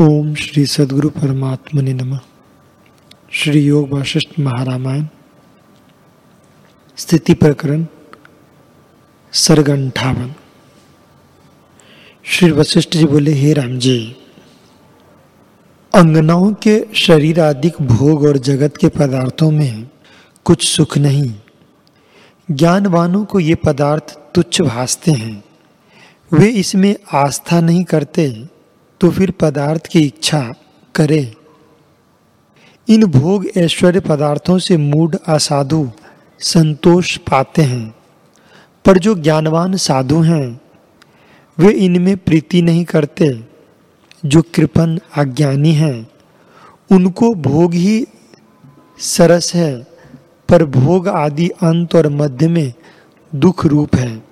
ओम श्री सदगुरु परमात्मने नमः। श्री योग वशिष्ठ महारामायण। स्थिति प्रकरण सर्ग अंठावन श्री वशिष्ठ जी बोले, हे राम जी अंगनाओं के शरीर आदि भोग और जगत के पदार्थों में कुछ सुख नहीं। ज्ञानवानों को ये पदार्थ तुच्छ भासते हैं। वे इसमें आस्था नहीं करते। तो फिर पदार्थ की इच्छा करे। इन भोग ऐश्वर्य पदार्थों से मूड असाधु संतोष पाते हैं। पर जो ज्ञानवान साधु हैं, वे इनमें प्रीति नहीं करते। जो कृपन अज्ञानी हैं, उनको भोग ही सरस है, पर भोग आदि अंत और मध्य में दुख रूप है।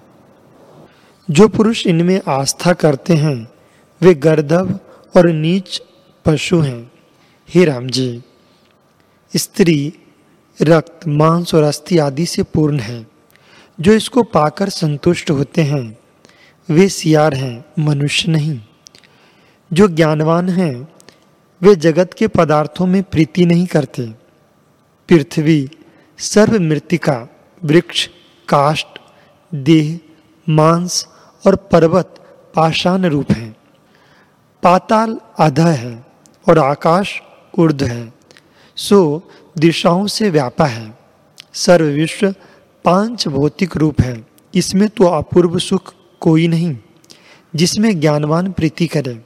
जो पुरुष इनमें आस्था करते हैं वे गर्दभ और नीच पशु हैं। हे राम जी स्त्री, रक्त, मांस और अस्थि आदि से पूर्ण है। जो इसको पाकर संतुष्ट होते हैं, वे सियार हैं, मनुष्य नहीं। जो ज्ञानवान हैं, वे जगत के पदार्थों में प्रीति नहीं करते। पृथ्वी सर्व मृतिका वृक्ष काष्ट देह, मांस और पर्वत पाषाण रूप हैं। पाताल अध है और आकाश ऊर्ध है। सो दिशाओं से व्यापा है। सर्व विश्व पाँच भौतिक रूप है। इसमें तो अपूर्व सुख कोई नहीं, जिसमें ज्ञानवान प्रीति करे।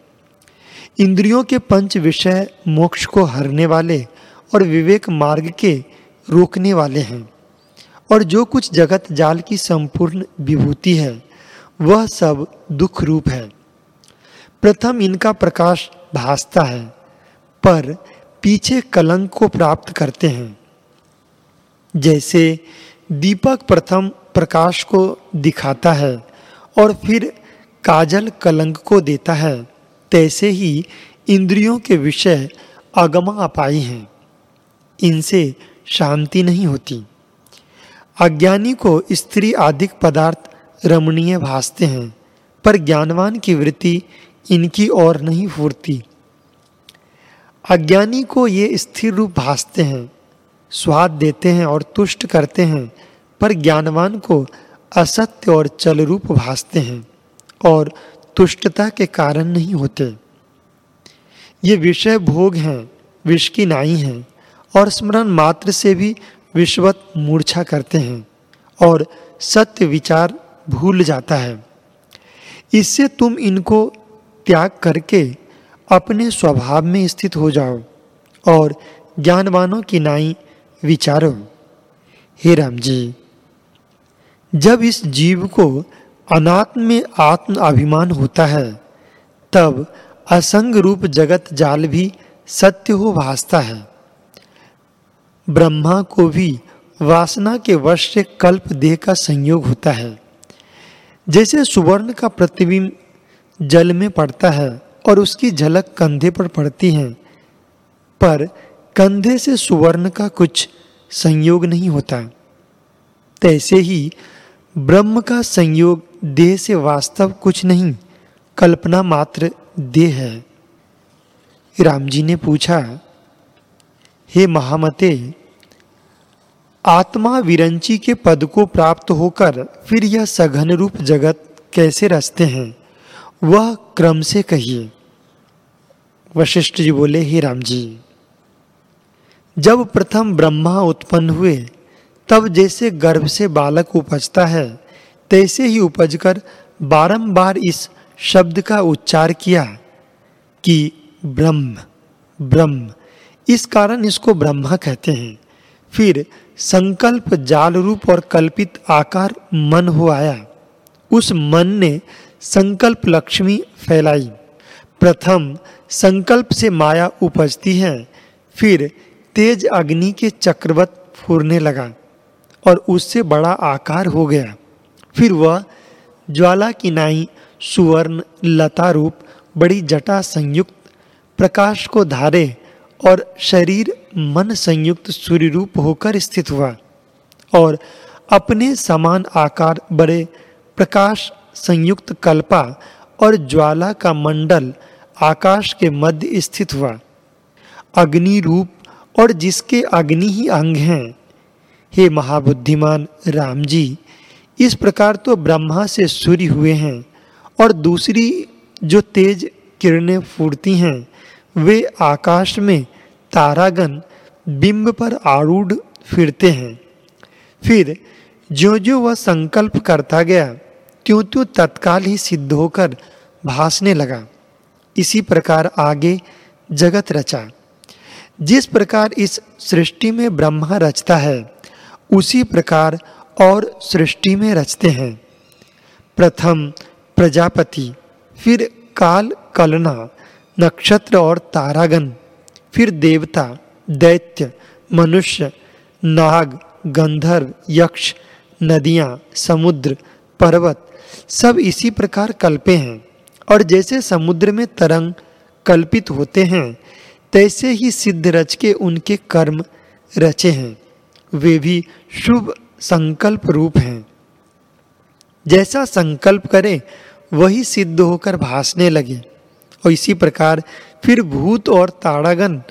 इंद्रियों के पंच विषय मोक्ष को हरने वाले और विवेक मार्ग के रोकने वाले हैं। और जो कुछ जगत जाल की संपूर्ण विभूति है, वह सब दुख रूप है। प्रथम इनका प्रकाश भासता है, पर पीछे कलंक को प्राप्त करते हैं। जैसे दीपक प्रथम प्रकाश को दिखाता है और फिर काजल कलंक को देता है, तैसे ही इंद्रियों के विषय अगमा अपाई हैं। इनसे शांति नहीं होती। अज्ञानी को स्त्री आदिक पदार्थ रमणीय भासते हैं, पर ज्ञानवान की वृत्ति इनकी ओर नहीं फूरती। अज्ञानी को ये स्थिर रूप भासते हैं, स्वाद देते हैं और तुष्ट करते हैं, पर ज्ञानवान को असत्य और चल रूप भासते हैं और तुष्टता के कारण नहीं होते। ये विषय भोग हैं, विष की नाई हैं और स्मरण मात्र से भी विश्वत मूर्छा करते हैं और सत्य विचार भूल जाता है। इससे तुम इनको त्याग करके अपने स्वभाव में स्थित हो जाओ और ज्ञानवानों की नाई विचारो। हे राम जी, जब इस जीव को अनात्म में आत्म अभिमान होता है, तब असंग रूप जगत जाल भी सत्य हो भासता है। ब्रह्मा को भी वासना के वश से कल्प देह का संयोग होता है। जैसे सुवर्ण का प्रतिबिंब जल में पड़ता है और उसकी झलक कंधे पर पड़ती है। पर कंधे से सुवर्ण का कुछ संयोग नहीं होता। तैसे ही ब्रह्म का संयोग देह से वास्तव कुछ नहीं, कल्पना मात्र देह है। राम जी ने पूछा, हे महामते, आत्मा विरंची के पद को प्राप्त होकर फिर यह सघन रूप जगत कैसे रचते हैं? वह क्रम से कहिए। वशिष्ठ जी बोले, हे राम जी, जब प्रथम ब्रह्मा उत्पन्न हुए, तब जैसे गर्भ से बालक उपजता है, तैसे ही उपजकर बारंबार इस शब्द का उच्चार किया कि ब्रह्म ब्रह्म। इस कारण इसको ब्रह्मा कहते हैं। फिर संकल्प जाल रूप और कल्पित आकार मन हो आया। उस मन ने संकल्प लक्ष्मी फैलाई। प्रथम संकल्प से माया उपजती है, फिर तेज अग्नि के चक्रवत फूरने लगा और उससे बड़ा आकार हो गया। फिर वह ज्वाला की नाई, सुवर्ण, लता रूप, बड़ी जटा संयुक्त, प्रकाश को धारे और शरीर, मन संयुक्त सूर्य रूप होकर स्थित हुआ और अपने समान आकार, बड़े प्रकाश संयुक्त कल्पा और ज्वाला का मंडल आकाश के मध्य स्थित हुआ। अग्नि रूप और जिसके अग्नि ही अंग हैं। हे महाबुद्धिमान राम जी इस प्रकार तो ब्रह्मा से सूर्य हुए हैं और दूसरी जो तेज किरणें फूटती हैं, वे आकाश में तारागण बिंब पर आरूढ़ फिरते हैं। फिर जो जो वह संकल्प करता गया त्यों त्यों तत्काल ही सिद्ध होकर भासने लगा। इसी प्रकार आगे जगत रचा। जिस प्रकार इस सृष्टि में ब्रह्मा रचता है, उसी प्रकार और सृष्टि में रचते हैं। प्रथम प्रजापति, फिर काल कलना, नक्षत्र और तारागण, फिर देवता, दैत्य, मनुष्य, नाग, गंधर्व, यक्ष, नदियाँ, समुद्र, पर्वत सब इसी प्रकार कल्पे हैं, और जैसे समुद्र में तरंग कल्पित होते हैं, तैसे ही सिद्ध रच के उनके कर्म रचे हैं। वे भी शुभ संकल्प रूप हैं। जैसा संकल्प करें, वही सिद्ध होकर भासने लगे। और इसी प्रकार फिर भूत और ताड़ागन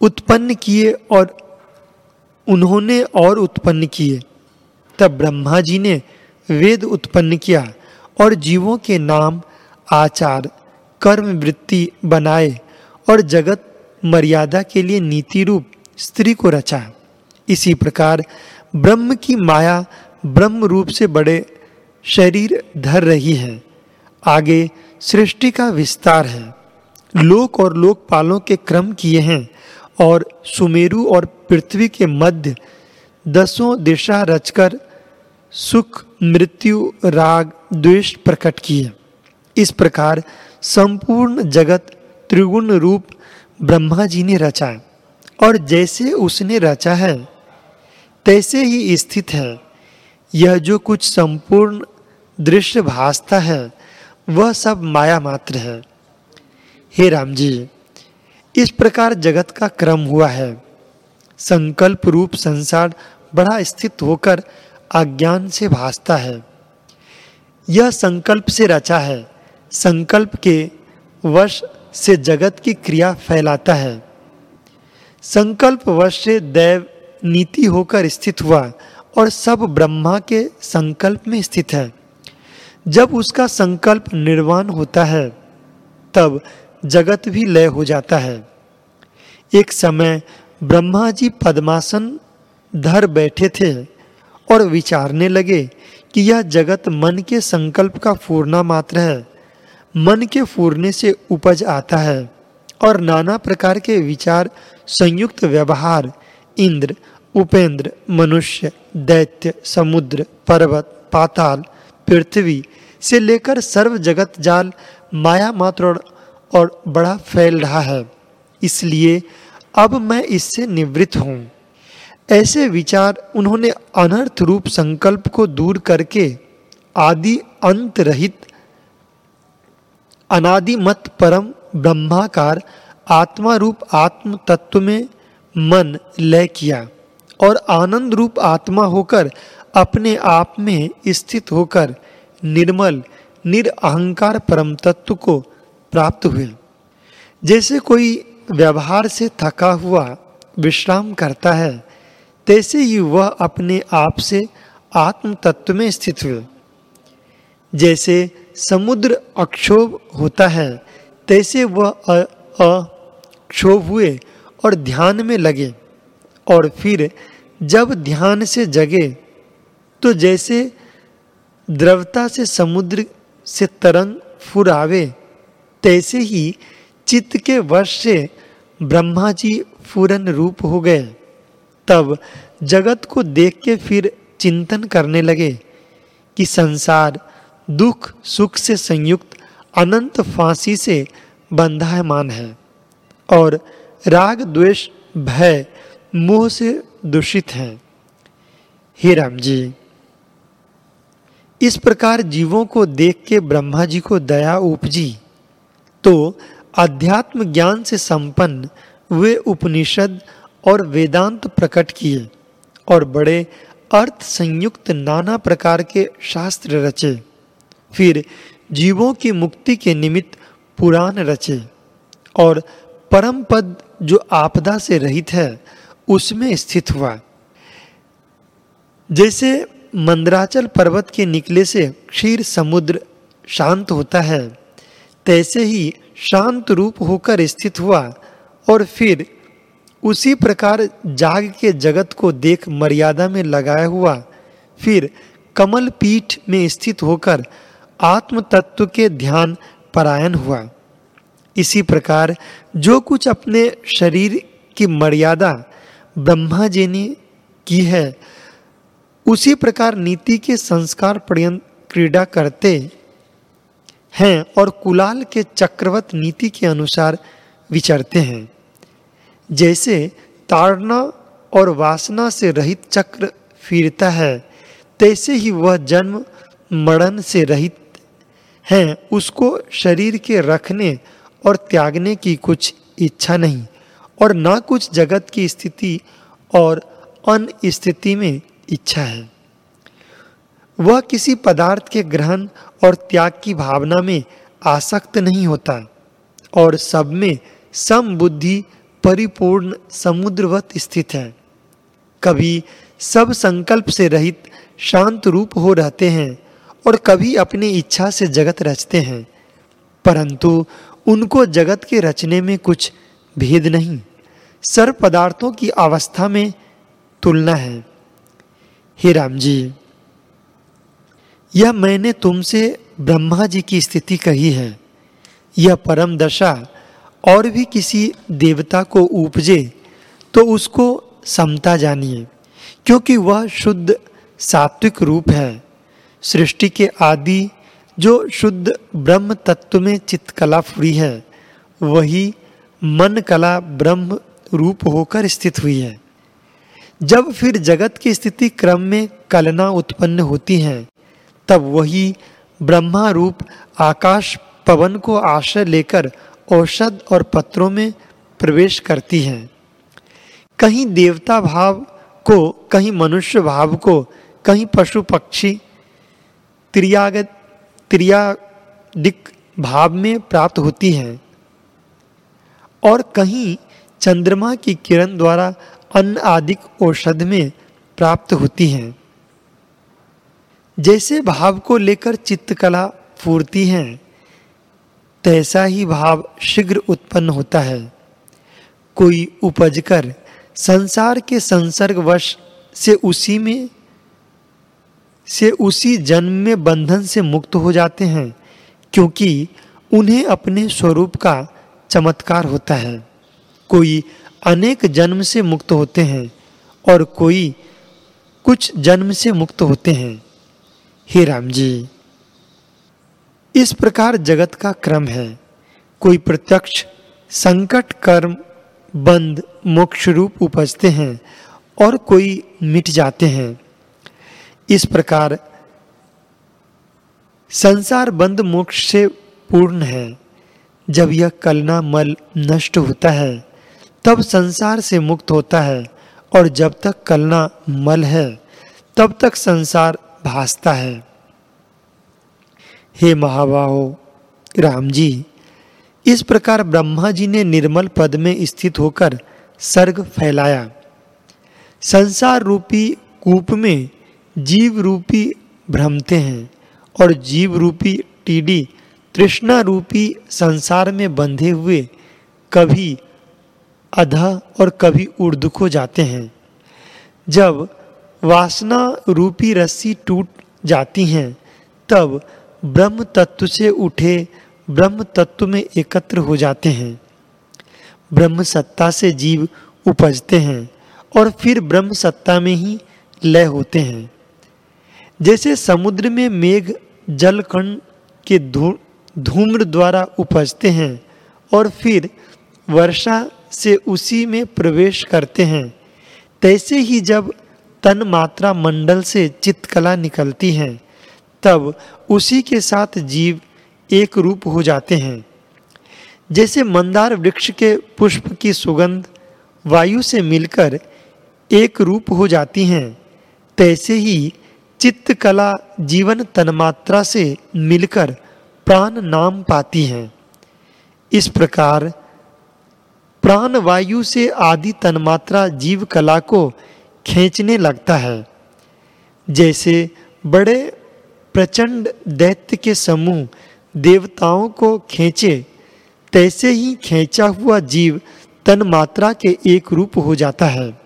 उत्पन्न किए और उन्होंने और उत्पन्न किए। तब ब्रह्मा जी ने वेद उत्पन्न किया और जीवों के नाम आचार, कर्म, वृत्ति बनाए और जगत मर्यादा के लिए नीति रूप स्त्री को रचा। इसी प्रकार ब्रह्म की माया ब्रह्म रूप से बड़े शरीर धर रही है। आगे सृष्टि का विस्तार है। लोक और लोकपालों के क्रम किए हैं और सुमेरु और पृथ्वी के मध्य दसों दिशा रचकर सुख मृत्यु, राग, द्वेष प्रकट किए। इस प्रकार संपूर्ण जगत त्रिगुण रूप ब्रह्मा जी ने रचा और जैसे उसने रचा है, तैसे ही स्थित है। यह जो कुछ संपूर्ण दृश्य भासता है, वह सब माया मात्र है। हे राम जी, इस प्रकार जगत का क्रम हुआ है। संकल्प रूप संसार बड़ा स्थित होकर अज्ञान से भासता है। यह संकल्प से रचा है। संकल्प के वश से जगत की क्रिया फैलाता है। संकल्प वश से दैव नीति होकर स्थित हुआ और सब ब्रह्मा के संकल्प में स्थित है। जब उसका संकल्प निर्वाण होता है, तब जगत भी लय हो जाता है। एक समय ब्रह्मा जी पद्मासन धर बैठे थे। और विचारने लगे कि यह जगत मन के संकल्प का फूरना मात्र है। मन के फूरने से उपज आता है और नाना प्रकार के विचार, संयुक्त व्यवहार, इंद्र, उपेंद्र, मनुष्य, दैत्य, समुद्र, पर्वत, पाताल, पृथ्वी से लेकर सर्व जगत जाल माया मात्र और बड़ा फैल रहा है। इसलिए अब मैं इससे निवृत्त हूँ। ऐसे विचार उन्होंने अनर्थ रूप संकल्प को दूर करके आदि अंत रहित अनादि मत परम ब्रह्माकार आत्मा रूप आत्म तत्व में मन लय किया और आनंद रूप आत्मा होकर अपने आप में स्थित होकर निर्मल, निरअहंकार परम तत्व को प्राप्त हुए। जैसे कोई व्यवहार से थका हुआ विश्राम करता है तैसे ही वह अपने आप से आत्म तत्व में स्थित हुए। जैसे समुद्र अक्षोभ होता है, तैसे वह अक्षोभ हुए और ध्यान में लगे। और फिर जब ध्यान से जगे तो जैसे द्रवता से समुद्र से तरंग फुर आवे तैसे ही चित्त के वश से ब्रह्मा जी फूरन रूप हो गए। तब जगत को देख के फिर चिंतन करने लगे कि संसार दुख, सुख से संयुक्त अनंत फांसी से बंधायमान है और राग, द्वेष, भय मोह से दूषित है। हे राम जी, इस प्रकार जीवों को देख के ब्रह्मा जी को दया उपजी तो अध्यात्म ज्ञान से संपन्न वे उपनिषद और वेदांत प्रकट किए और बड़े अर्थ संयुक्त नाना प्रकार के शास्त्र रचे। फिर जीवों की मुक्ति के निमित्त पुराण रचे और परम पद जो आपदा से रहित है, उसमें स्थित हुआ। जैसे मंदराचल पर्वत के निकले से क्षीर समुद्र शांत होता है, तैसे ही शांत रूप होकर स्थित हुआ और फिर उसी प्रकार जाग के जगत को देख मर्यादा में लगाया हुआ, फिर कमल पीठ में स्थित होकर आत्म तत्व के ध्यान परायण हुआ। इसी प्रकार जो कुछ अपने शरीर की मर्यादा ब्रह्मा जी ने की है, उसी प्रकार नीति के संस्कार पर्यंत क्रीड़ा करते हैं और कुलाल के चक्रवत नीति के अनुसार विचरते हैं। जैसे ताड़ना और वासना से रहित चक्र फिरता है, तैसे ही वह जन्म मरण से रहित है। उसको शरीर के रखने और त्यागने की कुछ इच्छा नहीं और ना कुछ जगत की स्थिति और अन स्थिति में इच्छा है। वह किसी पदार्थ के ग्रहण और त्याग की भावना में आसक्त नहीं होता और सब में सम बुद्धि परिपूर्ण समुद्रवत स्थित है। कभी सब संकल्प से रहित शांत रूप हो रहते हैं और कभी अपनी इच्छा से जगत रचते हैं। परंतु उनको जगत के रचने में कुछ भेद नहीं। सर्व पदार्थों की अवस्था में तुलना है। हे राम जी, यह मैंने तुमसे ब्रह्मा जी की स्थिति कही है। यह परम दशा और भी किसी देवता को उपजे तो उसको समता जानिए, क्योंकि वह शुद्ध सात्विक रूप है। सृष्टि के आदि जो शुद्ध ब्रह्म तत्व में चित्तकला फुरी है, वही मन कला ब्रह्म रूप होकर स्थित हुई है। जब फिर जगत की स्थिति क्रम में कलना उत्पन्न होती है, तब वही ब्रह्मा रूप आकाश पवन को आश्रय लेकर औषध और पत्रों में प्रवेश करती हैं। कहीं देवता भाव को, कहीं मनुष्य भाव को, कहीं पशु पक्षी, त्रियागत, त्रियादिक भाव में प्राप्त होती हैं। और कहीं चंद्रमा की किरण द्वारा अन्न आदिक औषध में प्राप्त होती हैं। जैसे भाव को लेकर चित्तकला फूरती है तैसा ही भाव शीघ्र उत्पन्न होता है। कोई उपज कर संसार के संसर्गवश से उसी में, से उसी जन्म में बंधन से मुक्त हो जाते हैं, क्योंकि उन्हें अपने स्वरूप का चमत्कार होता है। कोई अनेक जन्म से मुक्त होते हैं और कोई कुछ जन्म से मुक्त होते हैं। हे राम जी। इस प्रकार जगत का क्रम है। कोई प्रत्यक्ष, संकट कर्म बंद, मोक्ष रूप उपजते हैं और कोई मिट जाते हैं। इस प्रकार संसार बंद मोक्ष से पूर्ण है। जब यह कलना मल नष्ट होता है, तब संसार से मुक्त होता है और जब तक कलना मल है, तब तक संसार भासता है। हे महाबाहो, राम जी, इस प्रकार ब्रह्मा जी ने निर्मल पद में स्थित होकर सर्ग फैलाया। संसार रूपी कूप में जीव रूपी भ्रमते हैं और जीव रूपी टीडी तृष्णा रूपी संसार में बंधे हुए कभी अधा और कभी उर्द उर्दुखो जाते हैं। जब वासना रूपी रस्सी टूट जाती हैं, तब ब्रह्म तत्व से उठे ब्रह्म तत्व में एकत्र हो जाते हैं। ब्रह्म सत्ता से जीव उपजते हैं और फिर ब्रह्म सत्ता में ही लय होते हैं। जैसे समुद्र में मेघ जल कण के धूम्र द्वारा उपजते हैं और फिर वर्षा से उसी में प्रवेश करते हैं, तैसे ही जब तन मात्रा मंडल से चित्तकला निकलती है। तब उसी के साथ जीव एक रूप हो जाते हैं। जैसे मंदार वृक्ष के पुष्प की सुगंध वायु से मिलकर एक रूप हो जाती हैं, तैसे ही चित्त कला जीवन तन्मात्रा से मिलकर प्राण नाम पाती हैं। इस प्रकार प्राण वायु से आदि तन्मात्रा जीव कला को खींचने लगता है। जैसे बड़े प्रचंड दैत्य के समूह देवताओं को खींचे, तैसे ही खींचा हुआ जीव तन मात्रा के एक रूप हो जाता है।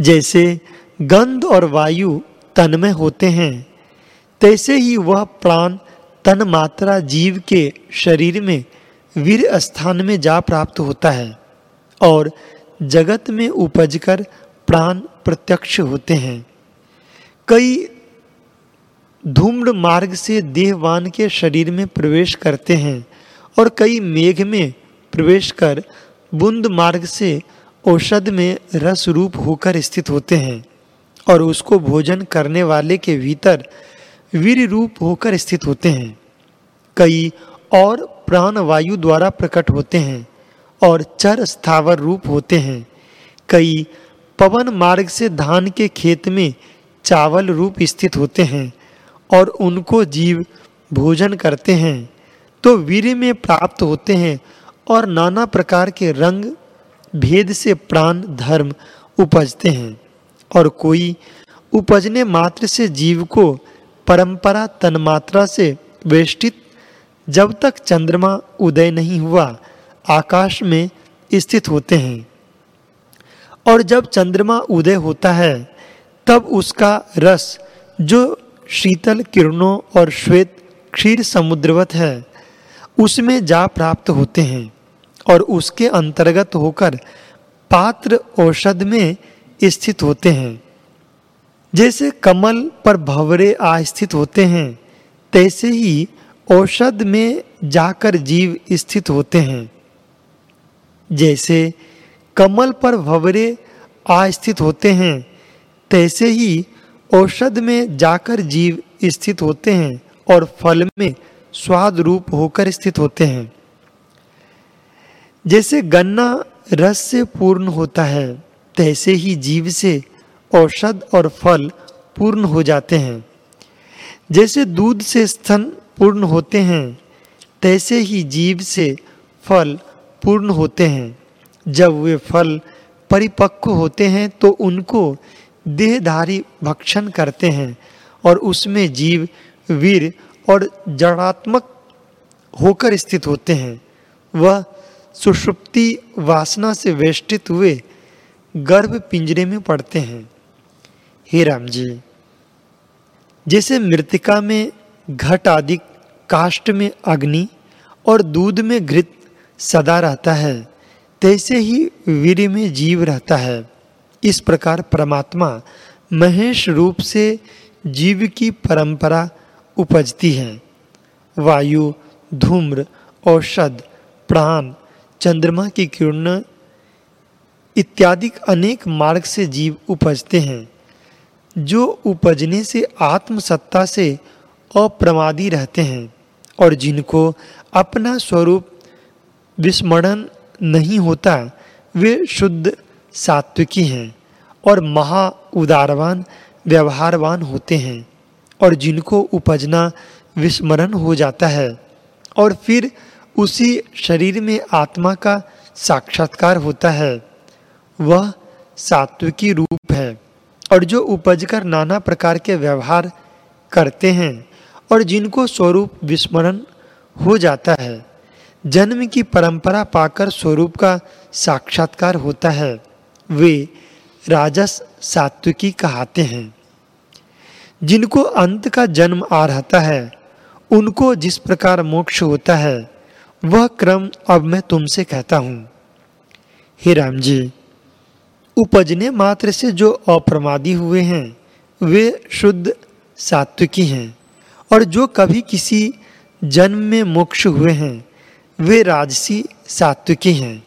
जैसे गंध और वायु तन में होते हैं, तैसे ही वह प्राण तन मात्रा जीव के शरीर में वीर स्थान में जा प्राप्त होता है और जगत में उपजकर प्राण प्रत्यक्ष होते हैं। कई धूम्र मार्ग से देहवान के शरीर में प्रवेश करते हैं और कई मेघ में प्रवेश कर बुंद मार्ग से औषध में रस रूप होकर स्थित होते हैं और उसको भोजन करने वाले के भीतर वीर रूप होकर स्थित होते हैं। कई और प्राण वायु द्वारा प्रकट होते हैं और चर स्थावर रूप होते हैं। कई पवन मार्ग से धान के खेत में चावल रूप स्थित होते हैं और उनको जीव भोजन करते हैं तो वीर में प्राप्त होते हैं और नाना प्रकार के रंग, भेद से प्राण, धर्म उपजते हैं। और कोई उपजने मात्र से जीव को परंपरा तन्मात्रा से वेष्टित, जब तक चंद्रमा उदय नहीं हुआ, आकाश में स्थित होते हैं। और जब चंद्रमा उदय होता है, तब उसका रस जो शीतल किरणों और श्वेत क्षीर समुद्रवत है। उसमें जा प्राप्त होते हैं और उसके अंतर्गत होकर पात्र औषध में स्थित होते हैं। जैसे कमल पर भवरे आस्थित होते हैं, तैसे ही औषध में जाकर जीव स्थित होते हैं। जैसे कमल पर भवरे आस्थित होते हैं, तैसे ही औषध में जाकर जीव स्थित होते हैं और फल में स्वाद रूप होकर स्थित होते हैं। जैसे गन्ना रस से पूर्ण होता है, तैसे ही जीव से औषध और फल पूर्ण हो जाते हैं। जैसे दूध से स्तन पूर्ण होते हैं, तैसे ही जीव से फल पूर्ण होते हैं। जब वे फल परिपक्व होते हैं तो उनको देहधारी भक्षण करते हैं और उसमें जीव, वीर और जड़ात्मक होकर स्थित होते हैं। वह सुषुप्ति वासना से वेष्टित हुए गर्भ पिंजरे में पड़ते हैं। हे राम जी, जैसे मृतिका में घट आदि काष्ट में अग्नि और दूध में घृत सदा रहता है, तैसे ही वीर में जीव रहता है। इस प्रकार परमात्मा महेश रूप से जीव की परंपरा उपजती है। वायु, धूम्र, औषध, प्राण, चंद्रमा की किरण इत्यादि अनेक मार्ग से जीव उपजते हैं, जो उपजने से आत्मसत्ता से अप्रमादी रहते हैं और जिनको अपना स्वरूप विस्मरण नहीं होता, वे शुद्ध सात्विकी हैं और महा उदारवान, व्यवहारवान होते हैं और जिनको उपजना, विस्मरण हो जाता है और फिर उसी शरीर में आत्मा का साक्षात्कार होता है। वह सात्विकी रूप है और जो उपज कर नाना प्रकार के व्यवहार करते हैं और जिनको स्वरूप विस्मरण हो जाता है। जन्म की परंपरा पाकर स्वरूप का साक्षात्कार होता है। वे राजस सात्विकी कहते हैं। जिनको अंत का जन्म आ रहता है, उनको जिस प्रकार मोक्ष होता है, वह क्रम अब मैं तुमसे कहता हूँ। हे राम जी, उपजने मात्र से जो अप्रमादी हुए हैं, वे शुद्ध सात्विकी हैं, और जो कभी किसी जन्म में मोक्ष हुए हैं, वे राजसी सात्विकी हैं।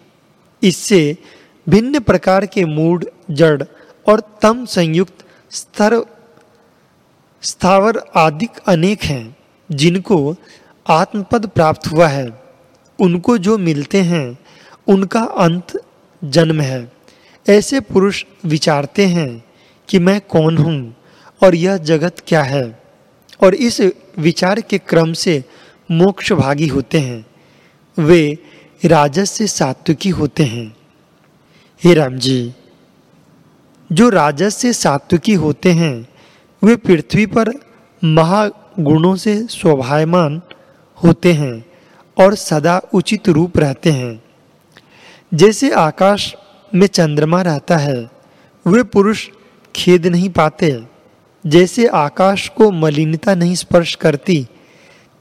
इससे भिन्न प्रकार के मूड, जड़ और तम संयुक्त स्तर, स्थावर आदि अनेक हैं, जिनको आत्मपद प्राप्त हुआ है। उनको जो मिलते हैं, उनका अंत जन्म है। ऐसे पुरुष विचारते हैं कि मैं कौन हूँ और यह जगत क्या है? और इस विचार के क्रम से मोक्ष भागी होते हैं। वे राजस से सात्विकी होते हैं। हे राम जी, जो राजस से सात्विकी होते हैं, वे पृथ्वी पर महागुणों से स्वभावमान होते हैं और सदा उचित रूप रहते हैं। जैसे आकाश में चंद्रमा रहता है, वे पुरुष खेद नहीं पाते। जैसे आकाश को मलिनता नहीं स्पर्श करती,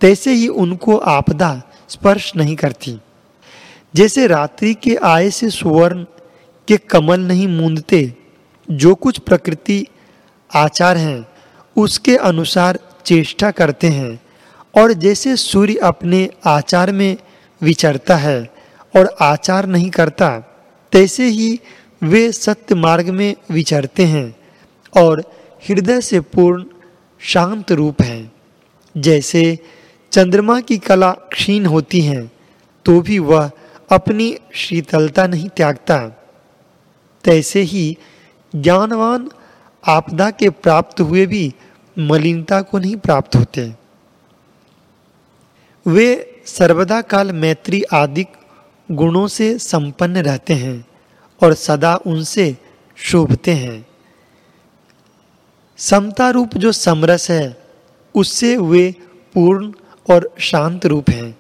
तैसे ही उनको आपदा स्पर्श नहीं करती। जैसे रात्रि के आय से सुवर्ण के कमल नहीं मूंदते, जो कुछ प्रकृति आचार हैं, उसके अनुसार चेष्टा करते हैं, और जैसे सूर्य अपने आचार में विचरता है और आचार नहीं करता, तैसे ही वे सत्य मार्ग में विचरते हैं और हृदय से पूर्ण शांत रूप हैं। जैसे चंद्रमा की कला क्षीण होती है तो भी वह अपनी शीतलता नहीं त्यागता। तैसे ही ज्ञानवान आपदा के प्राप्त हुए भी मलिनता को नहीं प्राप्त होते। वे सर्वदा काल मैत्री आदि गुणों से संपन्न रहते हैं और सदा उनसे शोभते हैं। समता रूप जो समरस है, उससे वे पूर्ण और शांत रूप हैं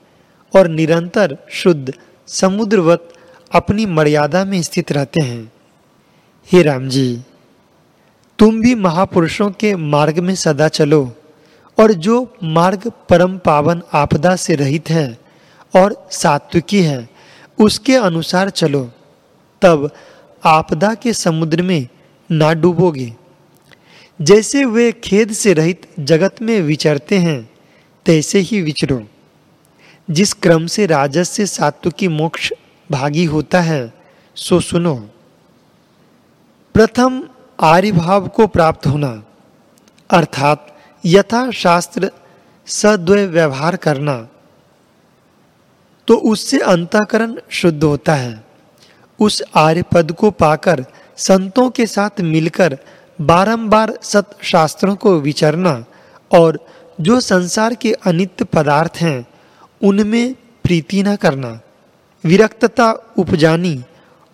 और निरंतर शुद्ध समुद्रवत अपनी मर्यादा में स्थित रहते हैं। हे राम जी, तुम भी महापुरुषों के मार्ग में सदा चलो और जो मार्ग परम पावन आपदा से रहित है और सात्विकी है, उसके अनुसार चलो। तब आपदा के समुद्र में ना डूबोगे। जैसे वे खेद से रहित जगत में विचरते हैं, तैसे ही विचरो। जिस क्रम से राजस से सात्विकी मोक्ष भागी होता है, सो सुनो। प्रथम आर्य भाव को प्राप्त होना, अर्थात यथा शास्त्र सद्वय व्यवहार करना तो उससे अंतकरण शुद्ध होता है। उस आर्य पद को पाकर संतों के साथ मिलकर बारंबार सत शास्त्रों को विचरना और जो संसार के अनित्य पदार्थ हैं, उनमें प्रीति न करना, विरक्तता उपजानी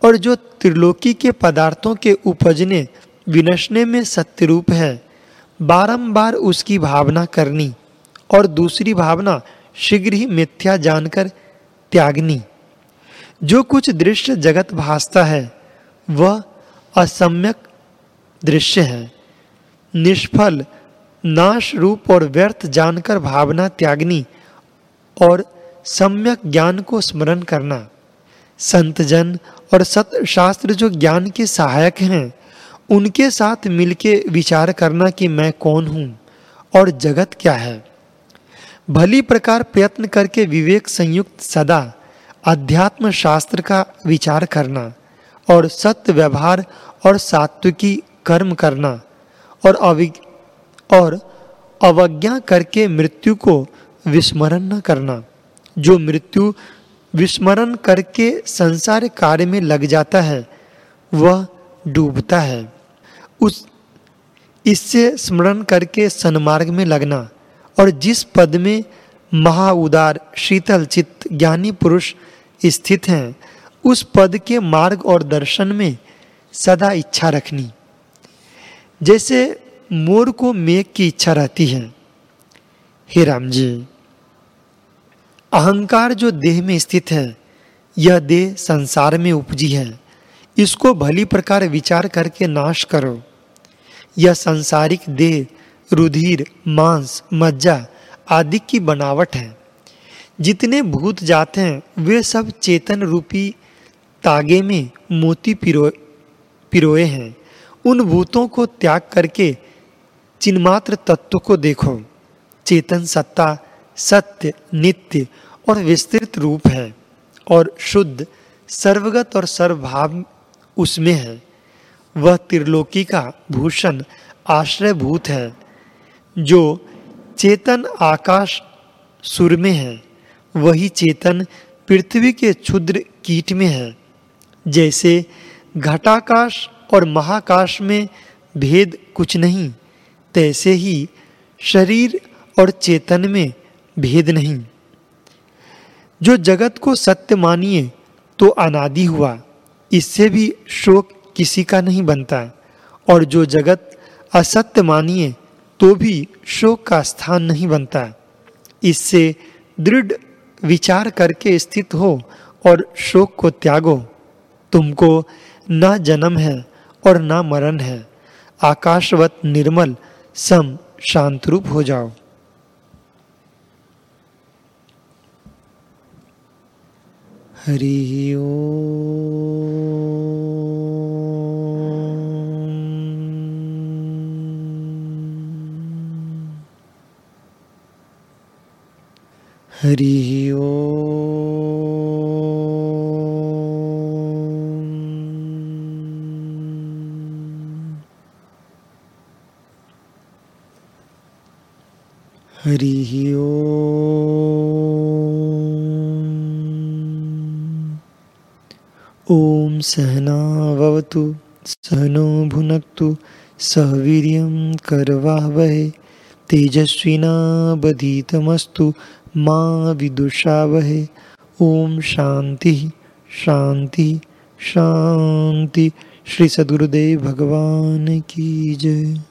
और जो त्रिलोकी के पदार्थों के उपजने, विनशने में सत्य रूप है। बारंबार उसकी भावना करनी और दूसरी भावना शीघ्र ही मिथ्या जानकर त्यागनी। जो कुछ दृश्य जगत भासता है, वह असम्यक दृश्य है। निष्फल नाश रूप और व्यर्थ जानकर भावना त्यागनी और सम्यक ज्ञान को स्मरण करना। संतजन और सत शास्त्र जो ज्ञान के सहायक हैं, उनके साथ मिलके विचार करना कि मैं कौन हूँ और जगत क्या है। भली प्रकार प्रयत्न करके विवेक संयुक्त सदा अध्यात्म शास्त्र का विचार करना और सत्य व्यवहार और सात्विकी कर्म करना और अवि, और अवज्ञा करके मृत्यु को विस्मरण न करना। जो मृत्यु विस्मरण करके संसार कार्य में लग जाता है, वह डूबता है। उस, इससे स्मरण करके सन्मार्ग में लगना और जिस पद में महाउदार, शीतल चित्त, ज्ञानी पुरुष स्थित हैं, उस पद के मार्ग और दर्शन में सदा इच्छा रखनी। जैसे मोर को मेघ की इच्छा रहती है। हे राम जी। अहंकार जो देह में स्थित है, यह देह संसार में उपजी है। इसको भली प्रकार विचार करके नाश करो। यह सांसारिक देह, रुधिर, मांस, मज्जा आदि की बनावट है। जितने भूत जाते हैं, वे सब चेतन रूपी तागे में मोती पिरो, पिरोए हैं। उन भूतों को त्याग करके चिन्मात्र तत्व को देखो। चेतन सत्ता सत्य, नित्य और विस्तृत रूप है और शुद्ध, सर्वगत और सर्वभाव उसमें है। वह त्रिलोकी का भूषण आश्रय भूत है, जो चेतन आकाश सुर में है। वही चेतन पृथ्वी के क्षुद्र कीट में है, जैसे घटाकाश और महाकाश में भेद कुछ नहीं, तैसे ही शरीर और चेतन में भेद नहीं। जो जगत को सत्य मानिए तो अनादि हुआ। इससे भी शोक किसी का नहीं बनता। और जो जगत असत्य मानिए तो भी शोक का स्थान नहीं बनता। इससे दृढ़ विचार करके स्थित हो और शोक को त्यागो। तुमको ना जन्म है और ना मरण है। आकाशवत निर्मल सम शांत रूप हो जाओ। हरि ओ। हरि ओ। हरि ॐ सहनावतु सहनो भुनक्तु सह वीर्यं करवावहे तेजस्विनावधीतमस्तु मा विदुषावहे। ॐ शांति शांति शांति श्री सदगुरुदेव भगवान की जय।